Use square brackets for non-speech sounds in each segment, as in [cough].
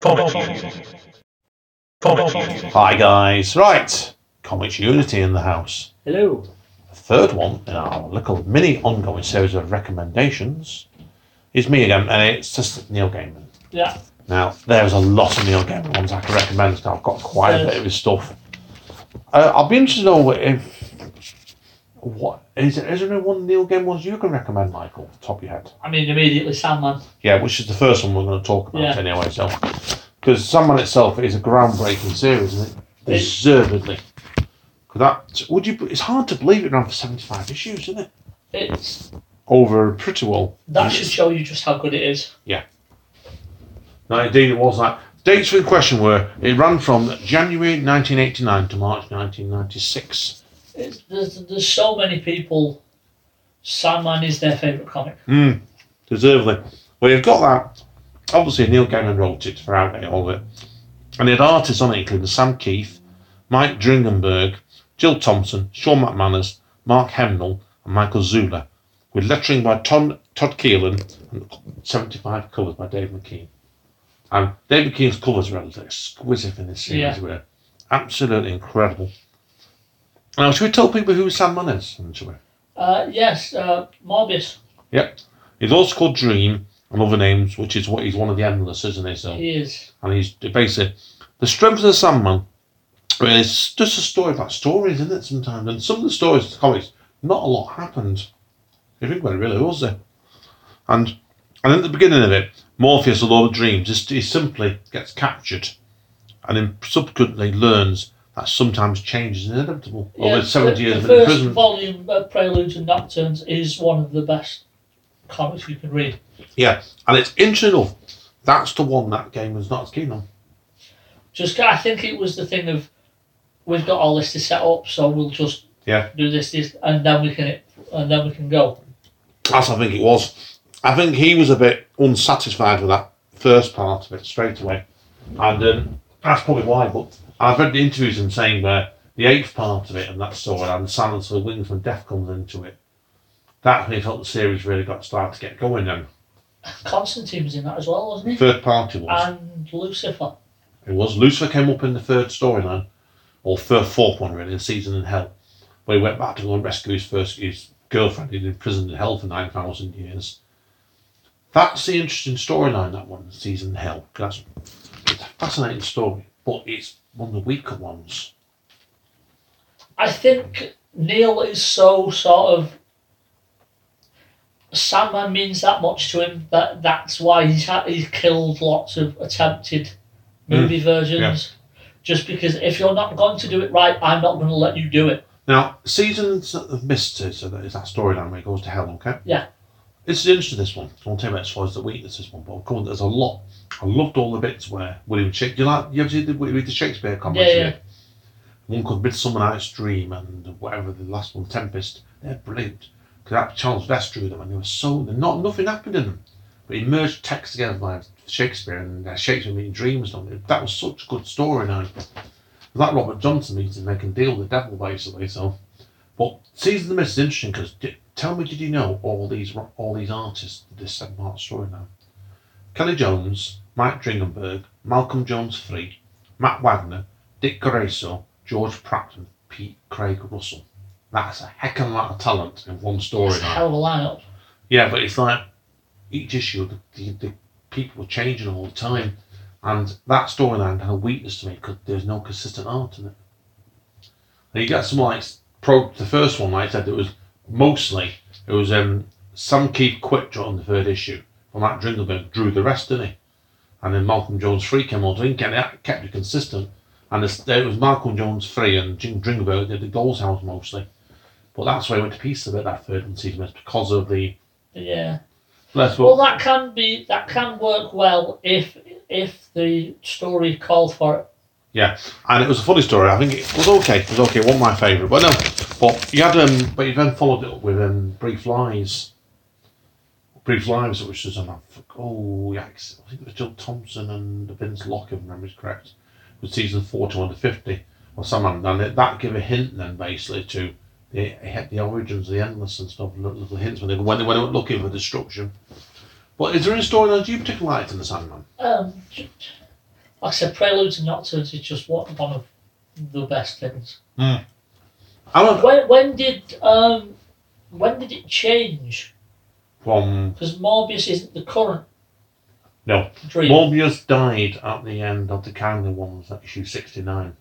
Comics. Comics. Hi guys, right, Comics Unity in the house. Hello. The third one in our little mini ongoing series of recommendations is me again, and it's just Neil Gaiman. Yeah. Now, there's a lot of Neil Gaiman ones I can recommend, I've got quite a bit of his stuff. Uh, I'll be interested to know if. What is, there- is there any one Neil Gaiman ones you can recommend, Michael, off the top of your head? I mean, immediately Sandman. Yeah, which is the first one we're going to talk about Yeah. anyway. So, because Sandman itself is a groundbreaking series, isn't it? Deservedly. 'Cause that would you? It's hard to believe it ran for seventy-five issues, isn't it? It's Over pretty well. that should show you just how good it is. Yeah. No, indeed, it was that. Dates in question were it ran from January 1989 to March 1996. It's, there's there's so many people. Sandman is their favourite comic. Mm, deservedly. Well, you've got that. Obviously, Neil Gaiman wrote it throughout it, all of it. And he had artists on it, including Sam Kieth, Mike Dringenberg, Jill Thompson, Shawn McManus, Mark Hempel, and Michael Zulli, with lettering by Tom, Todd Klein and 75 covers by Dave McKean. And Dave McKean's colours were exquisite in this series, Yeah. were absolutely incredible. Now, should we tell people who Sam Munn is? Shall we? Uh, yes, uh, Morpheus. Yep. He's also called Dream and other names, which is what he's one of the endless, isn't he? So, He is. and he's basically the strength of the Sandman. Really, it's just a story about stories, isn't it? Sometimes, and some of the stories, the comics, not a lot happened. If you think about it, really, was there? And and at the beginning of it, Morpheus, the Lord of Dreams, is, he simply gets captured, and then subsequently learns that sometimes change is inevitable. Over seventy the, years the of first imprisonment. volume, uh, Preludes and Nocturnes, is one of the best comics you can read. Yeah, and it's interesting enough. That's the one that Gaiman was not as keen on. Just, I think it was the thing of we've got all this to set up, so we'll just Yeah. do this, this, and then we can, and then we can go. That's I think it was. I think he was a bit unsatisfied with that first part of it straight away, and um, that's probably why. But I've read the interviews and saying where the eighth part of it and that story and the Silence of the Wings when Death comes into it, that when he felt the series really got started to get going. Then Constantine was in that as well, wasn't he? third party was And Lucifer. it was Lucifer came up in the third storyline, or third fourth one really, the season in hell, where he went back to go and rescue his first his girlfriend been imprisoned in hell for nine thousand years. That's the interesting storyline, that one, season in hell. That's it's a fascinating story, but it's one of the weaker ones. I think Neil is so sort of. Sandman means that much to him that that's why he's ha- he's killed lots of attempted hmm. movie versions. Just because if you're not going to do it right, I'm not going to let you do it. Now, Seasons of Mist so that is that storyline where he goes to hell, okay? Yeah. It's interesting this one. I won't tell you about far the weakness of this one, but I'll come on, there's a lot. I loved all the bits where William Shakespeare. You like you ever see the, read the Shakespeare comics? Yeah, yeah. One called Midsummer Night's Dream and whatever the last one, Tempest. They're brilliant. Because that Charles Vess drew them and they were so not nothing happened in them. But he merged text together by Shakespeare and uh, Shakespeare meeting dreams. That was such a good story now. Like Robert Johnson meeting, they can deal with the devil basically. So, but Season of the Mist is interesting because tell me, did you know all these all these artists did this seven part story now? Kelley Jones, Mike Dringenberg, Malcolm Jones III, Matt Wagner, Dick Grayso, George Pratt, and Pete Craig Russell. That's a heck of a lot of talent in one story It's a hell of a lineup. Yeah, but it's like each issue, the, the, the people were changing all the time, and that storyline had a weakness to me because there's no consistent art in it. And you get some like pro the first one, like I said, it was mostly it was um Sam Kieth quit on the third issue, but Matt Dringenberg drew the rest, didn't he? And then Malcolm Jones III came on, and it kept it consistent. And it was Malcolm Jones III and Jim Dringenberg did the Goals House mostly. But that's why I went to pieces a bit that third one season it's because of the Yeah. Well, that can be that can work well if if the story called for it. Yeah, and it was a funny story. I think it was okay. It was okay. It wasn't my favourite, but no. But you had um, but you then followed it up with um, Brief Lies. Brief Lives, which was on oh yeah, I think it was Jill Thompson and Vince Locke, if memory correct. With season forty-one to under fifty or something, and it, that gave a hint then basically to the the origins of the endless and stuff. Little, little hints when they when they out looking for destruction. But is there any story storylines you particularly liked in the Sandman? Um, Like I said, Preludes and Nocturnes is just one one of the best things. I love When when did um when did it change? from Because Morpheus isn't the current no. dream. Morpheus died at the end of the Kindly ones at issue sixty nine.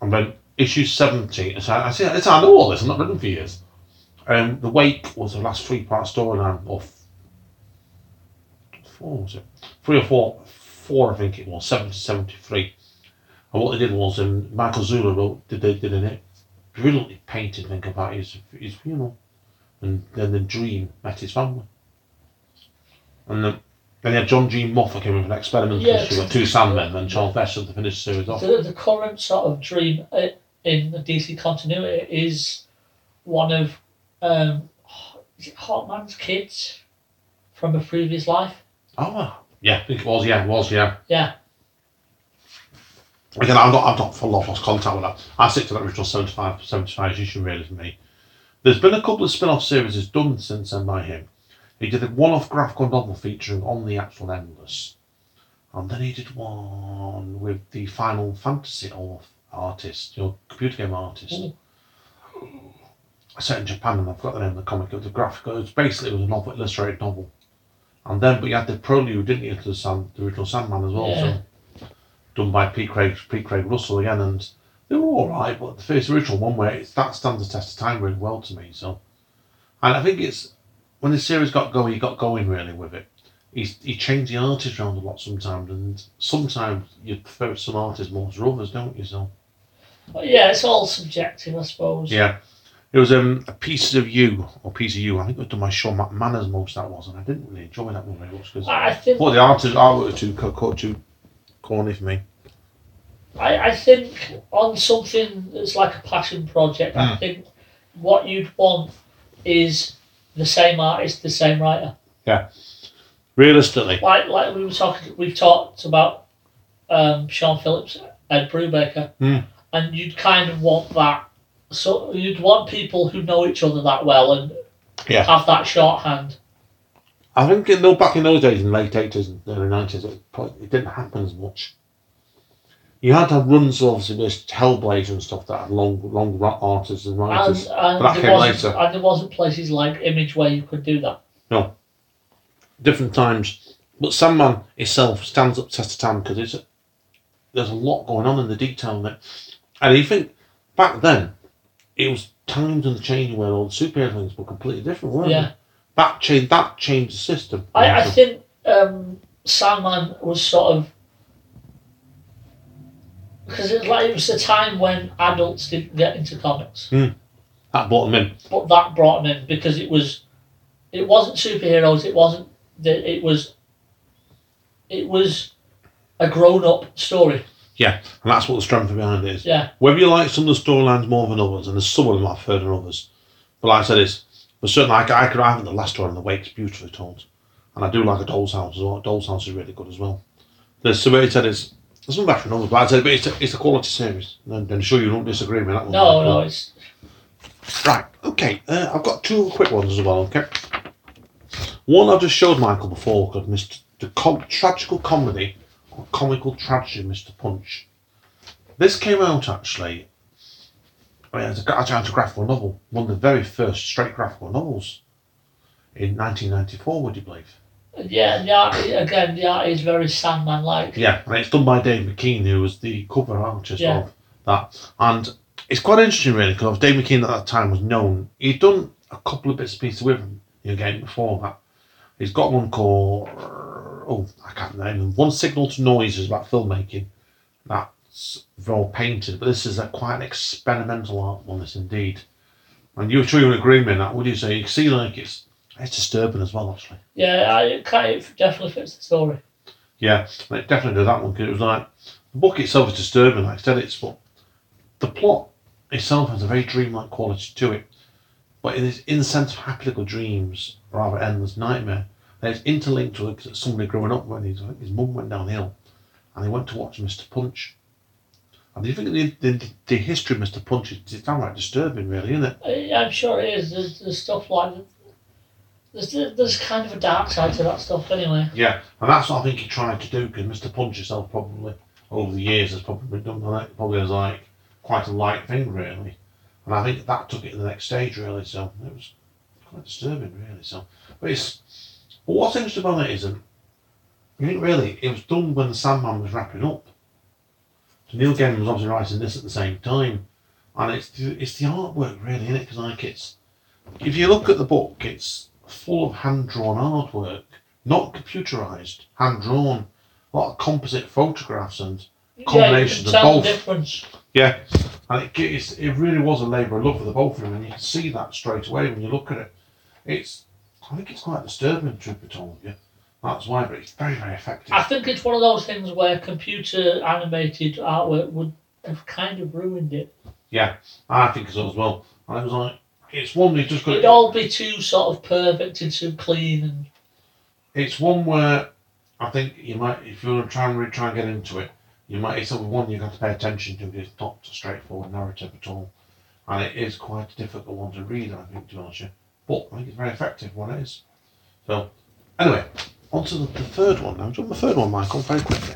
And then issue seventy so I, I see it's I know all this, I'm not read for years. Um the Wake was the last three part storyline or f- four was it? Three or four four I think it was, 70 73. And what they did was um, Michael Zulli wrote did they did an brilliantly painted thing about his his funeral. And then the dream met his family. And then then you had John G. Moffat came in for an experimental Yeah, issue with two Sandmen and Charles Bester to finish the series off. the, the current sort of dream uh, in the DC continuity is one of um, is it Hawkman's kids from a previous life. Oh, wow. Yeah, I think it was, yeah, it was, yeah. Yeah, Again, I've not, I've not full off lost contact with that. I stick to that original 75, 75 issue really for me. There's been a couple of spin off series done since then by him. He did a one off graphical novel featuring on the actual Endless. And then he did one with the Final Fantasy artist, your computer game artist. Mm. Set in Japan, and I've got the name of the comic. It was a graphical. It was basically it was a novel, illustrated novel. And then, but you had the prelude, didn't you, to the, Sand, the original Sandman as well. Yeah. So done by Pete Craig, Pete Craig Russell again, and they were all right. But the first original one, where it's, that stands the test of time really well to me. So, and I think it's when the series got going, he got going really with it. He's, he changed the artist around a lot sometimes, and sometimes you prefer some artists more to others, don't you? So, But yeah, it's all subjective, I suppose. yeah. It was um, a piece of you, or piece of you. I think it was done by Shawn McManus most that was, and I didn't really enjoy that one very much because I I think thought the artist artwork was too too corny for me. I, I think on something that's like a passion project, I Mm. think what you'd want is the same artist, the same writer. Yeah. Realistically, Like like we were talking, we've talked about um, Sean Phillips, Ed Brubaker, Mm. and you'd kind of want that. So you'd want people who know each other that well and Yeah. have that shorthand. I think in the, back in those days, in the late eighties and early nineties, it, probably, it didn't happen as much. You had to have runs of obviously with Hellblazer and stuff that had long, long artists and And, writers. and, but that there came wasn't, later. and there wasn't places like Image where you could do that. No. Different times. But Sandman itself stands up test of time because it's there's a lot going on in the detail in it. And you think back then, it was times in the changing where all the superhero things were completely different, weren't Yeah. they? That changed. That changed the system. I, I think um, Sandman was sort of because it, was like, it was the time when adults didn't get into comics, that brought them in. but that brought them in because it was it wasn't superheroes. It wasn't that it was it was a grown up story. Yeah, and that's what the strength behind it is. Yeah, Whether you like some of the storylines more than others, and there's some of them I've heard than others, but like I said, it's but certainly I, I could I think the last one, on The Wake's beautifully told, and I do like a Doll's House as well. Doll's House is really good as well. There's so he said it's there's some better others, but I said but it's a, it's a quality series. And I'm sure you don't disagree with me. That one. no, no, it's Right, okay. Uh, I've got two quick ones as well, okay? One I've just showed Michael before called Mr. The com- Tragical Comedy Comical Tragedy, Mr. Punch. This came out actually. I mean, it's a, it's a graphical novel, one of the very first straight graphical novels in 1994, would you believe? yeah. The art again, the art is very Sandman like. Yeah, and it's done by Dave McKean, who was the cover artist Yeah. of that. And it's quite interesting, really, because Dave McKean at that time was known. He'd done a couple of bits and pieces with him in the game before that. He's got one called, oh, I can't name him. One Signal to Noise is about filmmaking. That's all painted, but this is a quite an experimental art one, this indeed. And you're sure you would agree with me that, would you say? You see, like, it's, it's disturbing as well, actually. Yeah, I, it kind of definitely fits the story. Yeah, it definitely did that one because it was like the book itself is disturbing. Like I said, it's but the plot itself has a very dreamlike quality to it. But it is in the sense of happy little dreams, rather endless nightmare. And it's interlinked with somebody growing up when his, his mum went downhill, and he went to watch Mr. Punch. And do you think the, the, the history of Mr. Punch is downright disturbing, really, isn't it? I'm sure it is. There's, there's stuff like There's, there's kind of a dark side to that stuff anyway. Yeah, and that's what I think he tried to do because Mr. Punch himself probably over the years has probably done that probably as like quite a light thing really, and I think that took it to the next stage really. So it was quite disturbing really. So, but it's but what's interesting about it isn't. I think really it was done when the Sandman was wrapping up. So Neil Gaiman was obviously writing this at the same time, and it's the, it's the artwork really in it because like it's if you look at the book, it's full of hand drawn artwork, not computerized, hand drawn. A lot of composite photographs and combinations yeah, you of both. the difference. yeah, and it, it really was a labour of love for the both of them, and you can see that straight away when you look at it. It's I think it's quite disturbing, truth be told you. That's why, but it's very very effective. I think it's one of those things where computer animated artwork would have kind of ruined it. Yeah, I think so as well. And it was like it's one you just got. It'd all be too sort of perfect and too clean and It's one where I think you might, if you want to try and really try and get into it, you might. It's one you have got to pay attention to. because It's not a straightforward narrative at all, and it is quite a difficult one to read. I think to be honest, with you. But I think it's very effective when it is. So, anyway, on to the, the third one now. Do you want the third one, Michael? Very quickly.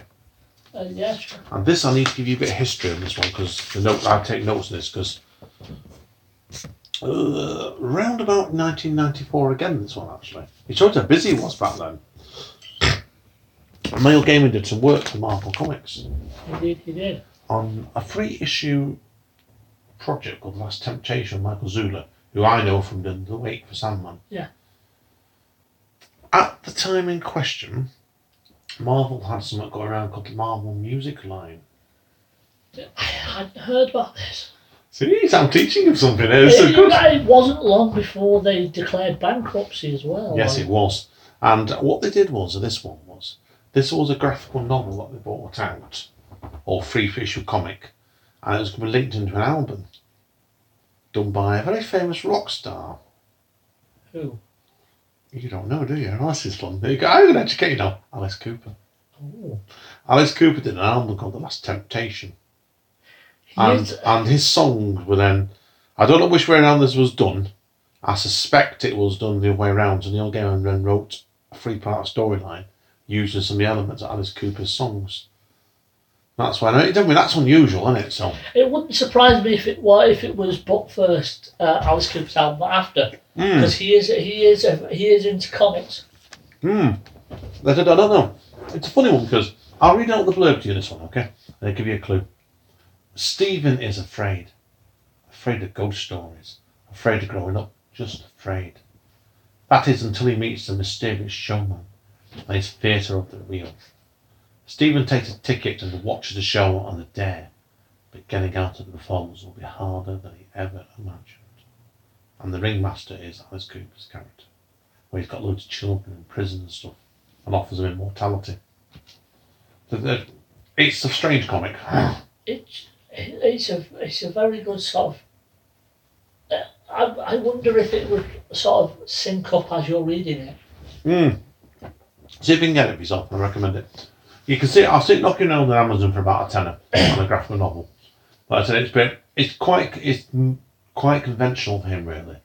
uh, yeah, sure. And this, I need to give you a bit of history on this one because the note I take notes on this because uh, around about 1994 again. This one actually, it shows how busy it was back then. Neil Gaiman did some work for Marvel Comics Indeed, he did. on a free issue project called The Last Temptation. Michael Zulli, who I know from the, the Wake for Sandman. Yeah. At the time in question, Marvel had something going around called the Marvel Music Line. I hadn't heard about this. See, I'm teaching him something. Eh? It's so It, good. it wasn't long before they declared bankruptcy as well. Yes, like- it was. And what they did was, this one was, this was a graphical novel that they brought out, or free issue comic, and it was going to be linked into an album done by a very famous rock star. Who? You don't know, do you? This is fun. There you go. I'm going to educate you now. Alice Cooper. Oh. Alice Cooper did an album called The Last Temptation. And, and his songs were then, I don't know which way around this was done. I suspect it was done the other way around. So Neil Gaiman then wrote a three part storyline using some of the elements of Alice Cooper's songs. That's why, I mean, that's unusual, isn't it? So, It wouldn't surprise me if it were if it was but first uh, Alice Cooper's album after mm, because he is he is a, he is into comics. mm. I don't I don't know. It's a funny one because I'll read out the blurb to you this one, okay? And I'll give you a clue. Stephen is afraid. Afraid of ghost stories. Afraid of growing up. Just afraid. That is until he meets the mysterious showman and his theatre of the real. Stephen takes a ticket and watches the show on the dare, but getting out of the performance will be harder than he ever imagined. And the ringmaster is Alice Cooper's character, where he's got loads of children in prison and stuff, and offers them immortality. So It's a strange comic. [sighs] It's it's a it's a very good sort of. Uh, I I wonder if it would sort of sync up as you're reading it. Mm. See if you can get it yourself. I recommend it. You can see. I'll see it knocking around on Amazon for about a tenner on a graphic novel. But I said it's been, it's quite it's quite conventional for him really,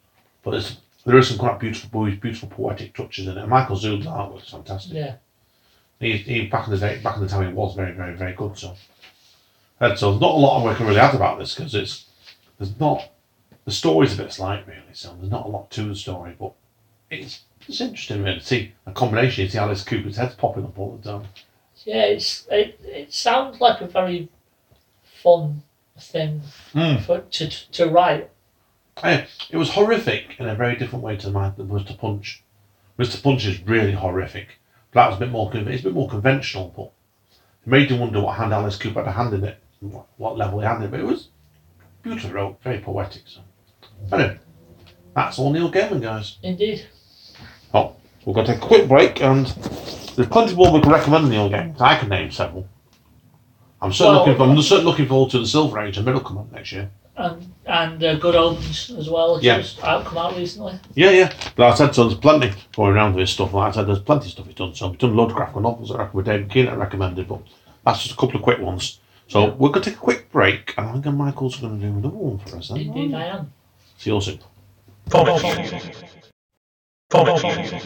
but it's, there is some quite beautiful beautiful poetic touches in it. And Michael Zulli's artwork is fantastic. Yeah. He, he back in the day back in the time he was very very very good. So, and so there's not a lot of work I can really add about this because it's there's not the story's a bit slight really. So there's not a lot to the story, but it's it's interesting really to see a combination. You see Alice Cooper's head's popping up all the time. Yeah, it's it, it sounds like a very fun thing Mm. for to to write. Hey, it was horrific in a very different way to my, than Mr. Punch. Mr. Punch is really horrific. But that was a bit more it's a bit more conventional, but it made you wonder what hand Alice Cooper had a hand in it, what, what level he had in it. But it was beautiful wrote, very poetic. So anyway, that's all Neil Gaiman, guys. Indeed. Oh, we're going to take a quick break, and there's plenty more we can recommend Neil Gaiman. I can name several. I'm certainly Well- looking. For, I'm certainly looking forward to the Silver Age and Middle come up next year. And and uh, Good Omens as well. It's Yeah. just out come out recently. Yeah, yeah. But I said so. There's plenty going around with this stuff. Like I said, there's plenty of stuff he's done. So we've done a load of graphical novels that I reckon with David Keane I recommended, but that's just a couple of quick ones. So Yeah. we're going to take a quick break, and I think Michael's going to do another one for us. Then. Indeed, I am. See you all soon. Comic View. Comics Union.